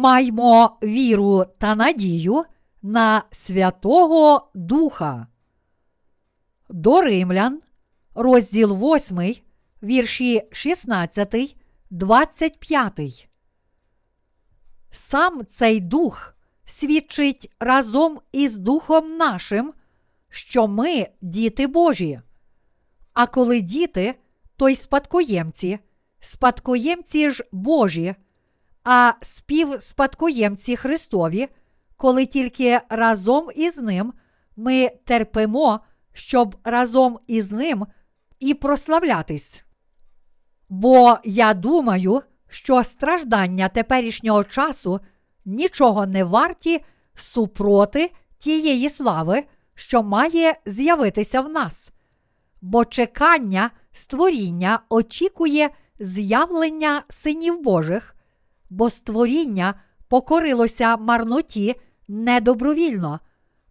Маймо віру та надію на Святого Духа. До Римлян, розділ 8, вірші 16, 25. Сам цей дух свідчить разом із Духом нашим, що ми діти Божі. А коли діти, то й спадкоємці, спадкоємці ж Божі, а співспадкоємці Христові, коли тільки разом із Ним ми терпимо, щоб разом із Ним і прославлятись. Бо я думаю, що страждання теперішнього часу нічого не варті супроти тієї слави, що має з'явитися в нас, бо чекання створіння очікує з'явлення синів Божих, бо створіння покорилося марноті недобровільно,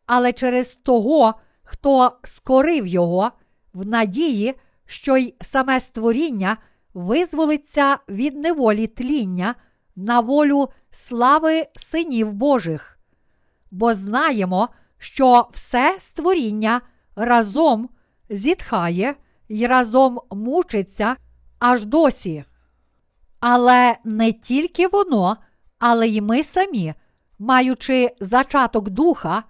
але через того, хто скорив його, в надії, що й саме створіння визволиться від неволі тління на волю слави синів Божих. Бо знаємо, що все створіння разом зітхає й разом мучиться аж досі. Але не тільки воно, але й ми самі, маючи зачаток духа,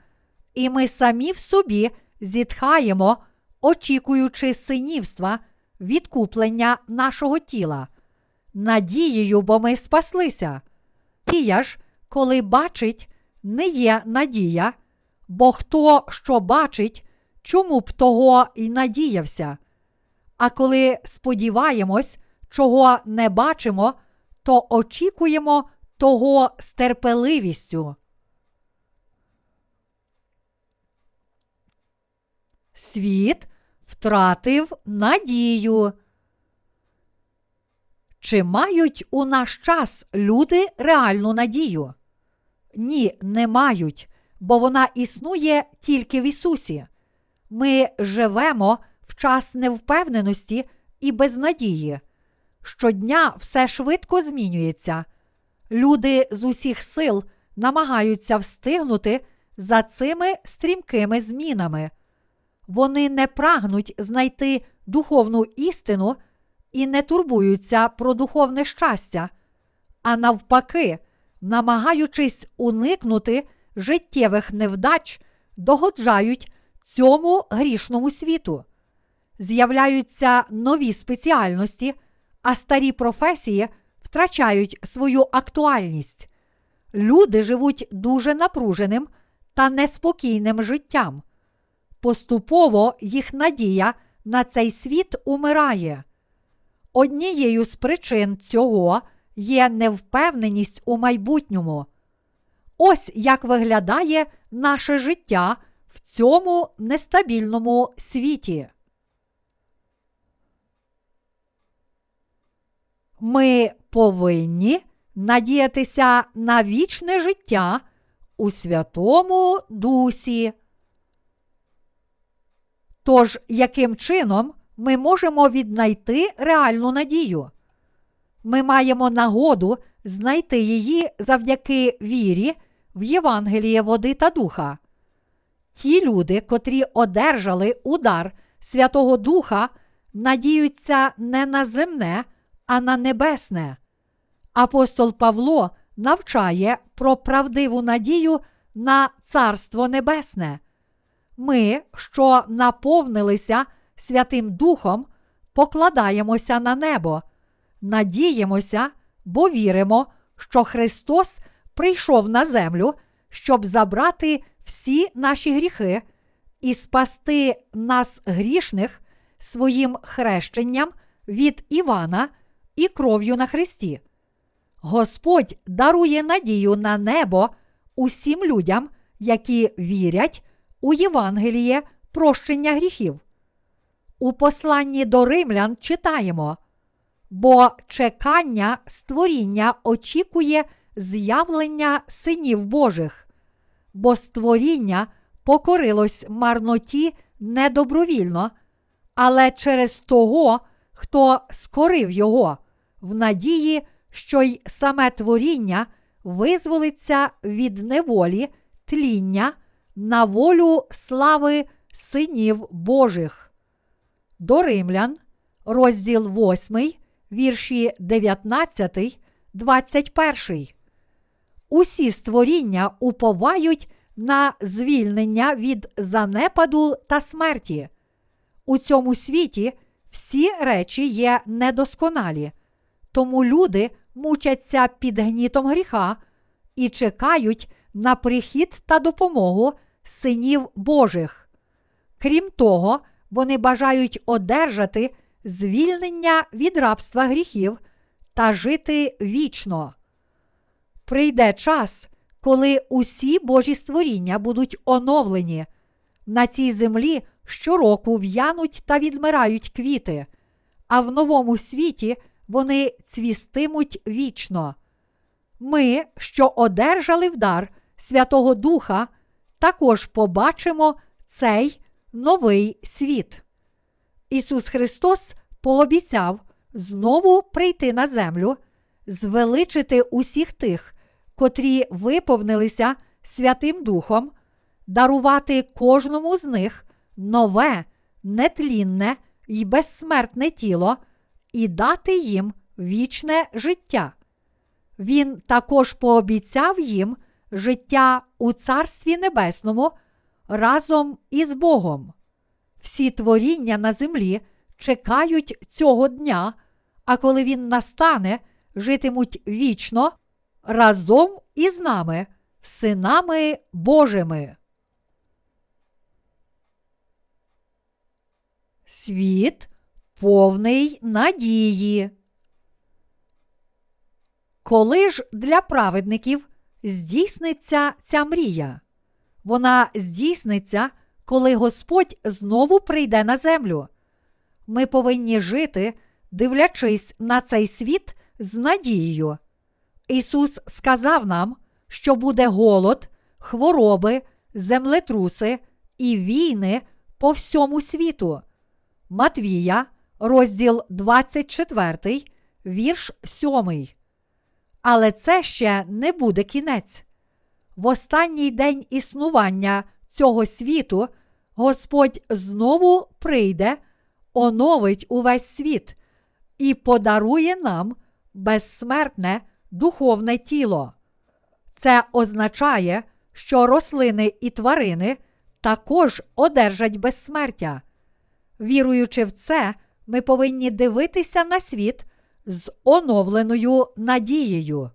і ми самі в собі зітхаємо, очікуючи синівства, відкуплення нашого тіла, надією, бо ми спаслися. Надія ж, коли бачить, не є надія, бо хто що бачить, чому б того й надіявся. А коли сподіваємось, чого не бачимо, то очікуємо того з терпеливістю. Світ втратив надію. Чи мають у наш час люди реальну надію? Ні, не мають, бо вона існує тільки в Ісусі. Ми живемо в час невпевненості і безнадії. Щодня все швидко змінюється. Люди з усіх сил намагаються встигнути за цими стрімкими змінами. Вони не прагнуть знайти духовну істину і не турбуються про духовне щастя, а навпаки, намагаючись уникнути життєвих невдач, догоджають цьому грішному світу. З'являються нові спеціальності, а старі професії втрачають свою актуальність. Люди живуть дуже напруженим та неспокійним життям. Поступово їх надія на цей світ умирає. Однією з причин цього є невпевненість у майбутньому. Ось як виглядає наше життя в цьому нестабільному світі. Ми повинні надіятися на вічне життя у Святому Дусі. Тож, яким чином ми можемо віднайти реальну надію? Ми маємо нагоду знайти її завдяки вірі в Євангеліє води та духа. Ті люди, котрі одержали удар Святого Духа, надіються не на земне, а на небесне. Апостол Павло навчає про правдиву надію на Царство Небесне. Ми, що наповнилися Святим Духом, покладаємося на небо, надіємося, бо віримо, що Христос прийшов на землю, щоб забрати всі наші гріхи і спасти нас грішних своїм хрещенням від Івана і кров'ю на Христі. Господь дарує надію на небо усім людям, які вірять у Євангеліє прощення гріхів. У посланні до римлян читаємо, бо чекання створіння очікує з'явлення синів Божих, бо створіння покорилось марноті недобровільно, але через того, хто скорив його, в надії, що й саме творіння визволиться від неволі тління на волю слави синів Божих. До Римлян, розділ 8, вірші 19, 21. Усі створіння уповають на звільнення від занепаду та смерті. У цьому світі всі речі є недосконалі, тому люди мучаться під гнітом гріха і чекають на прихід та допомогу синів Божих. Крім того, вони бажають одержати звільнення від рабства гріхів та жити вічно. Прийде час, коли усі Божі створіння будуть оновлені. На цій землі щороку в'януть та відмирають квіти, а в новому світі вони цвістимуть вічно. Ми, що одержали вдар Святого Духа, також побачимо цей новий світ. Ісус Христос пообіцяв знову прийти на землю, звеличити усіх тих, котрі виповнилися Святим Духом, дарувати кожному з них нове, нетлінне і безсмертне тіло і дати їм вічне життя. Він також пообіцяв їм життя у Царстві Небесному разом із Богом. Всі творіння на землі чекають цього дня, а коли він настане, житимуть вічно разом із нами, синами Божими. Світ повний надії. Коли ж для праведників здійсниться ця мрія? Вона здійсниться, коли Господь знову прийде на землю. Ми повинні жити, дивлячись на цей світ з надією. Ісус сказав нам, що буде голод, хвороби, землетруси і війни по всьому світу. Матвія, розділ 24, вірш 7. Але це ще не буде кінець. В останній день існування цього світу Господь знову прийде, оновить увесь світ і подарує нам безсмертне духовне тіло. Це означає, що рослини і тварини також одержать безсмертя. Віруючи в це, ми повинні дивитися на світ з оновленою надією.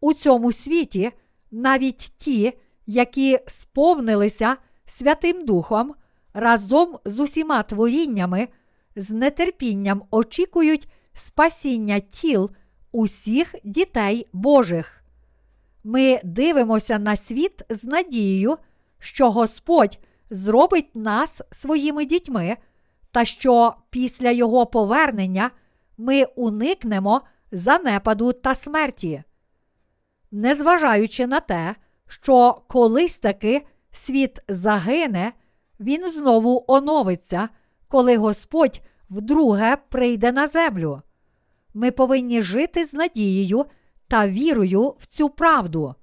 У цьому світі навіть ті, які сповнилися Святим Духом разом з усіма творіннями, з нетерпінням очікують спасіння тіл усіх дітей Божих. Ми дивимося на світ з надією, що Господь зробить нас своїми дітьми, та що після Його повернення ми уникнемо занепаду та смерті. Незважаючи на те, що колись таки світ загине, він знову оновиться, коли Господь вдруге прийде на землю. Ми повинні жити з надією та вірою в цю правду.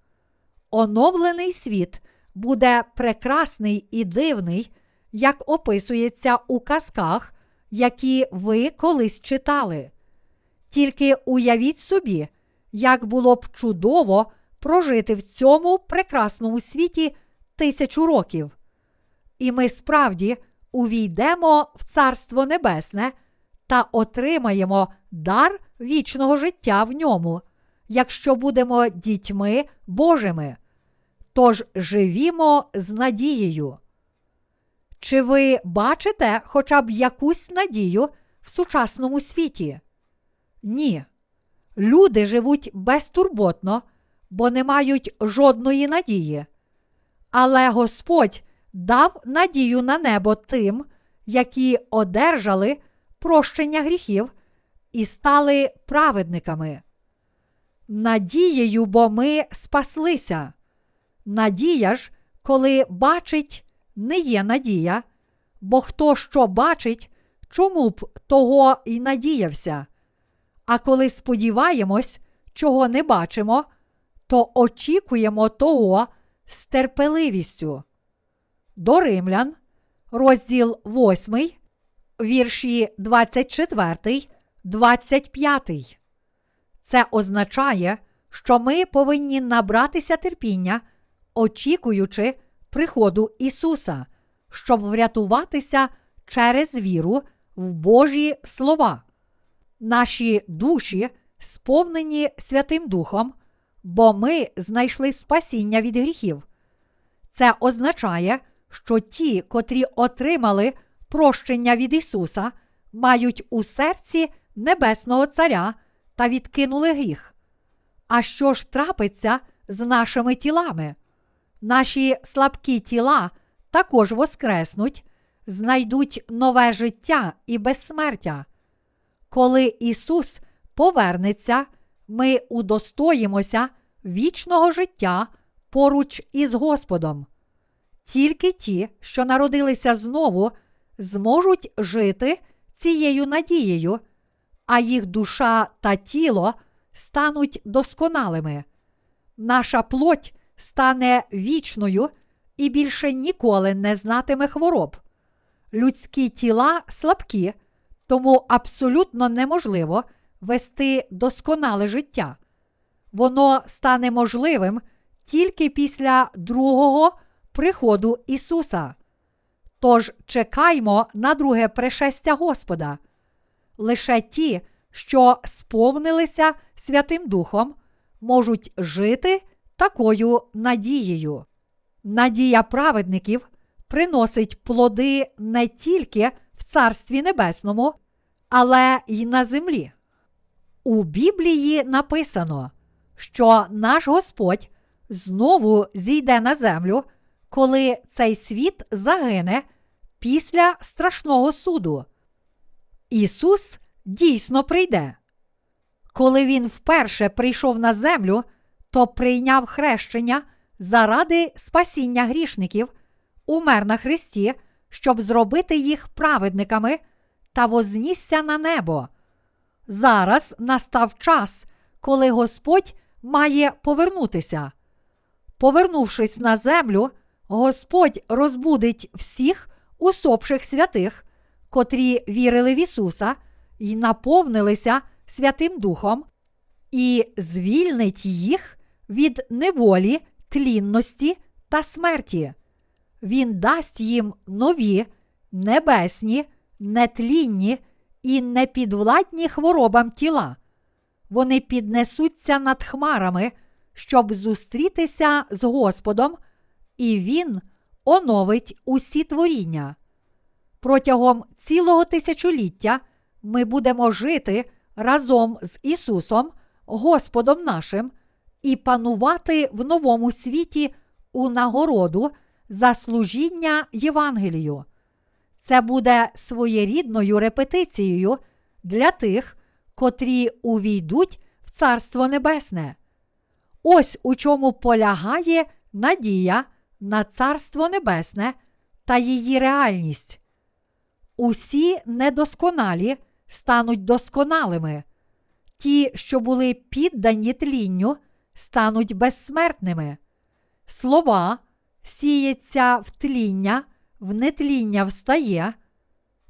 Оновлений світ буде прекрасний і дивний, як описується у казках, які ви колись читали. Тільки уявіть собі, як було б чудово прожити в цьому прекрасному світі тисячу років. І ми справді увійдемо в Царство Небесне та отримаємо дар вічного життя в ньому, якщо будемо дітьми Божими. Тож живімо з надією. Чи ви бачите хоча б якусь надію в сучасному світі? Ні. Люди живуть безтурботно, бо не мають жодної надії. Але Господь дав надію на небо тим, які одержали прощення гріхів і стали праведниками. Надією, бо ми спаслися. Надія ж, коли бачить, не є надія, бо хто що бачить, чому б того й надіявся. А коли сподіваємось, чого не бачимо, то очікуємо того з терпеливістю. До римлян, розділ 8, вірші 24, 25. Це означає, що ми повинні набратися терпіння, очікуючи приходу Ісуса, щоб врятуватися через віру в Божі слова. Наші душі сповнені Святим Духом, бо ми знайшли спасіння від гріхів. Це означає, що ті, котрі отримали прощення від Ісуса, мають у серці Небесного Царя та відкинули гріх. А що ж трапиться з нашими тілами? Наші слабкі тіла також воскреснуть, знайдуть нове життя і безсмертя. Коли Ісус повернеться, ми удостоїмося вічного життя поруч із Господом. Тільки ті, що народилися знову, зможуть жити цією надією, а їх душа та тіло стануть досконалими. Наша плоть стане вічною і більше ніколи не знатиме хвороб. Людські тіла слабкі, тому абсолютно неможливо вести досконале життя. Воно стане можливим тільки після другого приходу Ісуса. Тож чекаймо на друге пришестя Господа. Лише ті, що сповнилися Святим Духом, можуть жити такою надією. Надія праведників приносить плоди не тільки в Царстві Небесному, але й на землі. У Біблії написано, що наш Господь знову зійде на землю, коли цей світ загине після страшного суду. Ісус дійсно прийде. Коли Він вперше прийшов на землю, то прийняв хрещення заради спасіння грішників, умер на Христі, щоб зробити їх праведниками та вознісся на небо. Зараз настав час, коли Господь має повернутися. Повернувшись на землю, Господь розбудить всіх усопших святих, котрі вірили в Ісуса і наповнилися Святим Духом, і звільнить їх від неволі, тлінності та смерті. Він дасть їм нові, небесні, нетлінні і непідвладні хворобам тіла. Вони піднесуться над хмарами, щоб зустрітися з Господом, і Він оновить усі творіння. Протягом цілого тисячоліття ми будемо жити разом з Ісусом, Господом нашим, і панувати в новому світі у нагороду за служіння Євангелію. Це буде своєрідною репетицією для тих, котрі увійдуть в Царство Небесне. Ось у чому полягає надія на Царство Небесне та її реальність. Усі недосконалі стануть досконалими, ті, що були піддані тлінню, стануть безсмертними. Слова сіється в тління, в нетління встає.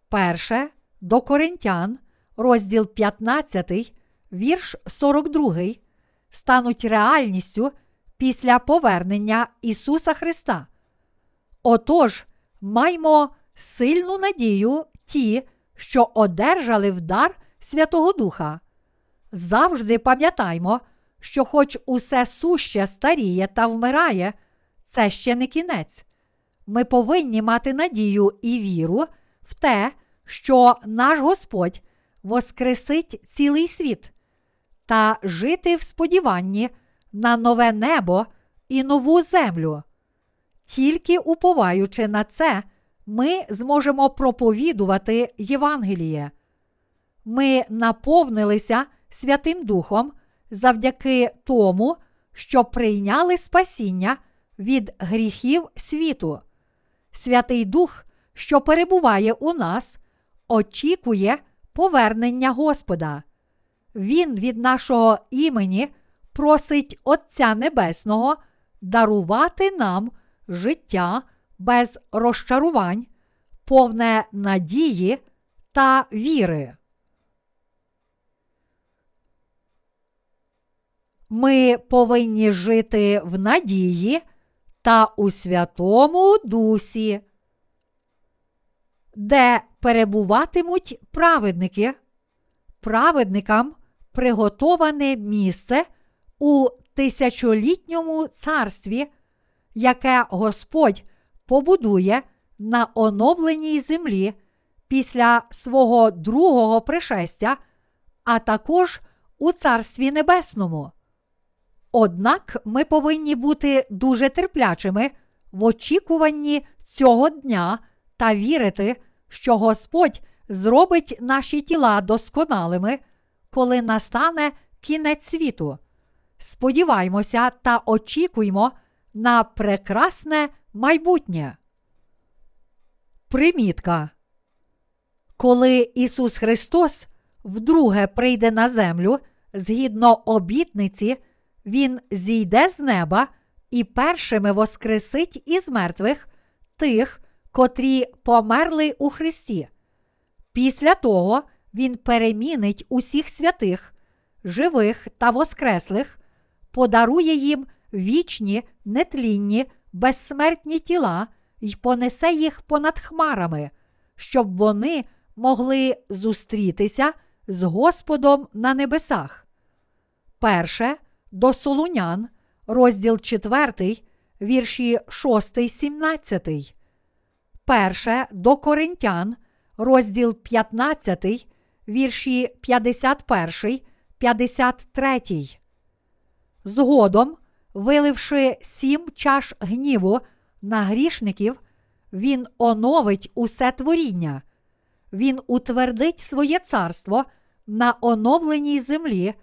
Перше до Коринтян, розділ 15, вірш 42, стануть реальністю після повернення Ісуса Христа. Отож, маймо сильну надію ті, що одержали в дар Святого Духа. Завжди пам'ятаймо, що, хоч усе суще старіє та вмирає, це ще не кінець. Ми повинні мати надію і віру в те, що наш Господь воскресить цілий світ та жити в сподіванні на нове небо і нову землю. Тільки уповаючи на це, ми зможемо проповідувати Євангеліє. Ми наповнилися Святим Духом завдяки тому, що прийняли спасіння від гріхів світу. Святий Дух, що перебуває у нас, очікує повернення Господа. Він від нашого імені просить Отця Небесного дарувати нам життя без розчарувань, повне надії та віри. Ми повинні жити в надії та у Святому Дусі, де перебуватимуть праведники, праведникам приготоване місце у тисячолітньому царстві, яке Господь побудує на оновленій землі після свого другого пришестя, а також у Царстві Небесному. Однак ми повинні бути дуже терплячими в очікуванні цього дня та вірити, що Господь зробить наші тіла досконалими, коли настане кінець світу. Сподіваймося та очікуймо на прекрасне майбутнє. Примітка. Коли Ісус Христос вдруге прийде на землю згідно обітниці. Він зійде з неба і першими воскресить із мертвих тих, котрі померли у Христі. Після того Він перемінить усіх святих, живих та воскреслих, подарує їм вічні, нетлінні, безсмертні тіла і понесе їх понад хмарами, щоб вони могли зустрітися з Господом на небесах. Перше – до Солунян, розділ 4, вірші 6, 17. Перше до Коринтян, розділ 15, вірші 51, 53. Згодом, виливши сім чаш гніву на грішників, він оновить усе творіння. Він утвердить своє царство на оновленій землі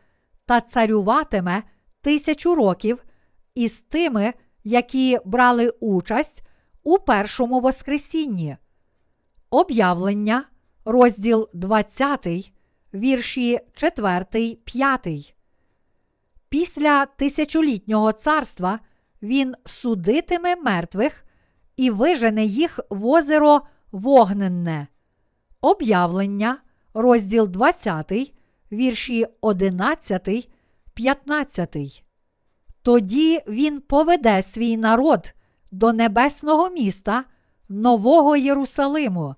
та царюватиме тисячу років із тими, які брали участь у першому Воскресінні. Об'явлення, розділ 20, вірші 4, 5. Після тисячолітнього царства він судитиме мертвих і вижене їх в озеро вогненне. Об'явлення, розділ 20, вірші 11, 15. Тоді він поведе свій народ до небесного міста, Нового Єрусалиму,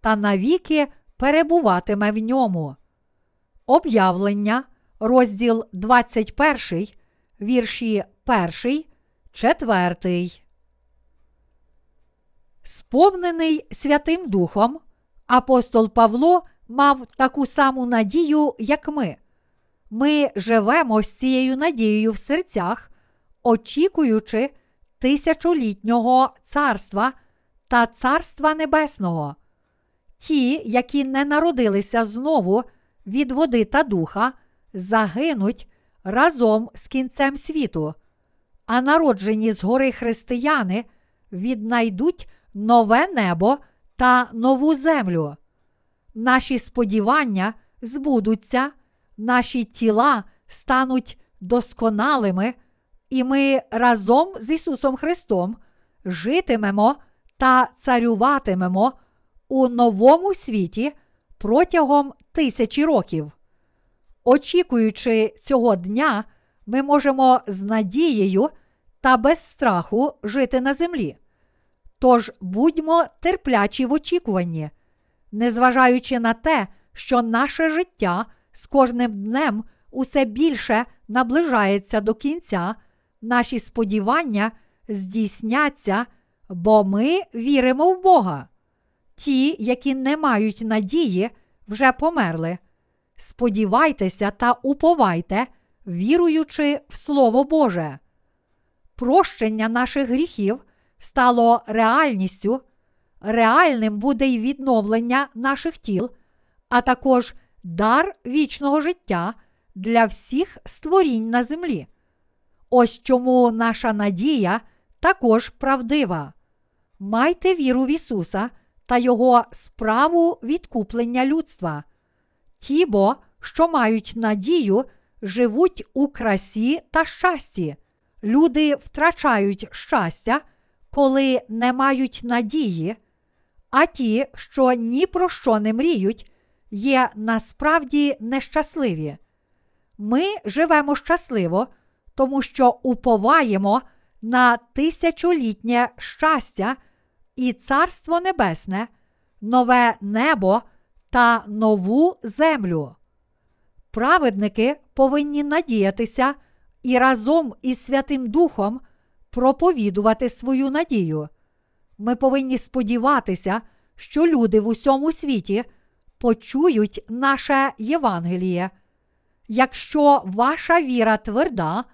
та навіки перебуватиме в ньому. Об'явлення, розділ 21, вірші 1, 4. Сповнений Святим Духом, апостол Павло мав таку саму надію, як ми. Ми живемо з цією надією в серцях, очікуючи тисячолітнього царства та царства небесного. Ті, які не народилися знову від води та духа, загинуть разом з кінцем світу, а народжені згори християни віднайдуть нове небо та нову землю. Наші сподівання збудуться наші тіла стануть досконалими, і ми разом з Ісусом Христом житимемо та царюватимемо у новому світі протягом тисячі років. Очікуючи цього дня, ми можемо з надією та без страху жити на землі. Тож будьмо терплячі в очікуванні, незважаючи на те, що наше життя з кожним днем усе більше наближається до кінця, наші сподівання здійсняться, бо ми віримо в Бога. Ті, які не мають надії, вже померли. Сподівайтеся та уповайте, віруючи в Слово Боже. Прощення наших гріхів стало реальністю, реальним буде й відновлення наших тіл, а також дар вічного життя для всіх створінь на землі. Ось чому наша надія також правдива. Майте віру в Ісуса та Його справу відкуплення людства. Ті бо, що мають надію, живуть у красі та щасті. Люди втрачають щастя, коли не мають надії, а ті, що ні про що не мріють, є насправді нещасливі. Ми живемо щасливо, тому що уповаємо на тисячолітнє щастя і Царство Небесне, нове небо та нову землю. Праведники повинні надіятися і разом із Святим Духом проповідувати свою надію. Ми повинні сподіватися, що люди в усьому світі почують наше Євангеліє. Якщо ваша віра тверда,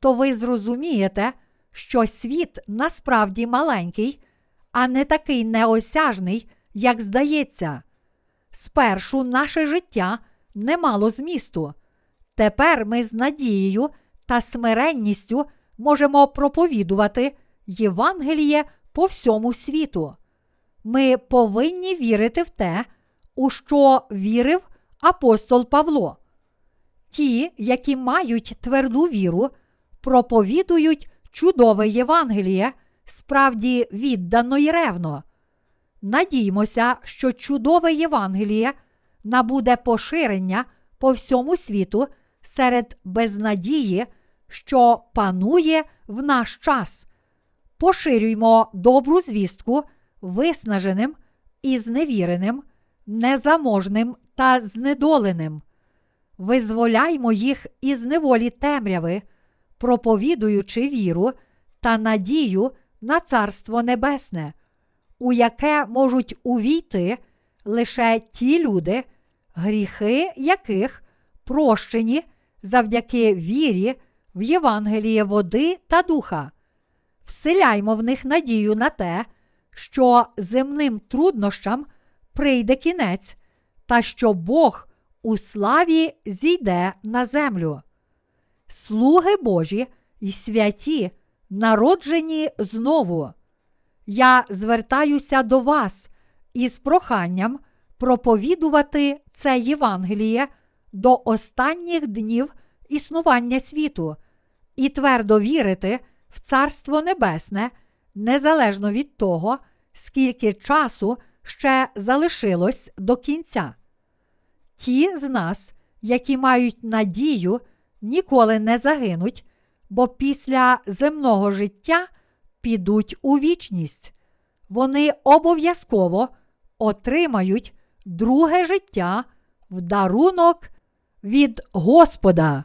то ви зрозумієте, що світ насправді маленький, а не такий неосяжний, як здається. Спершу наше життя не мало змісту. Тепер ми з надією та смиренністю можемо проповідувати Євангеліє по всьому світу. Ми повинні вірити в те, у що вірив апостол Павло. Ті, які мають тверду віру, проповідують чудове Євангеліє, справді віддано й ревно. Надіймося, що чудове Євангеліє набуде поширення по всьому світу серед безнадії, що панує в наш час. Поширюймо добру звістку виснаженим і зневіреним, незаможним та знедоленим. Визволяймо їх із неволі темряви, проповідуючи віру та надію на Царство Небесне, у яке можуть увійти лише ті люди, гріхи яких прощені завдяки вірі в Євангеліє води та духа. Вселяймо в них надію на те, що земним труднощам прийде кінець, та що Бог у славі зійде на землю. Слуги Божі й святі, народжені знову. Я звертаюся до вас із проханням проповідувати це Євангеліє до останніх днів існування світу і твердо вірити в Царство Небесне, незалежно від того, скільки часу ще залишилось до кінця. Ті з нас, які мають надію, ніколи не загинуть, бо після земного життя підуть у вічність. Вони обов'язково отримають друге життя в дарунок від Господа.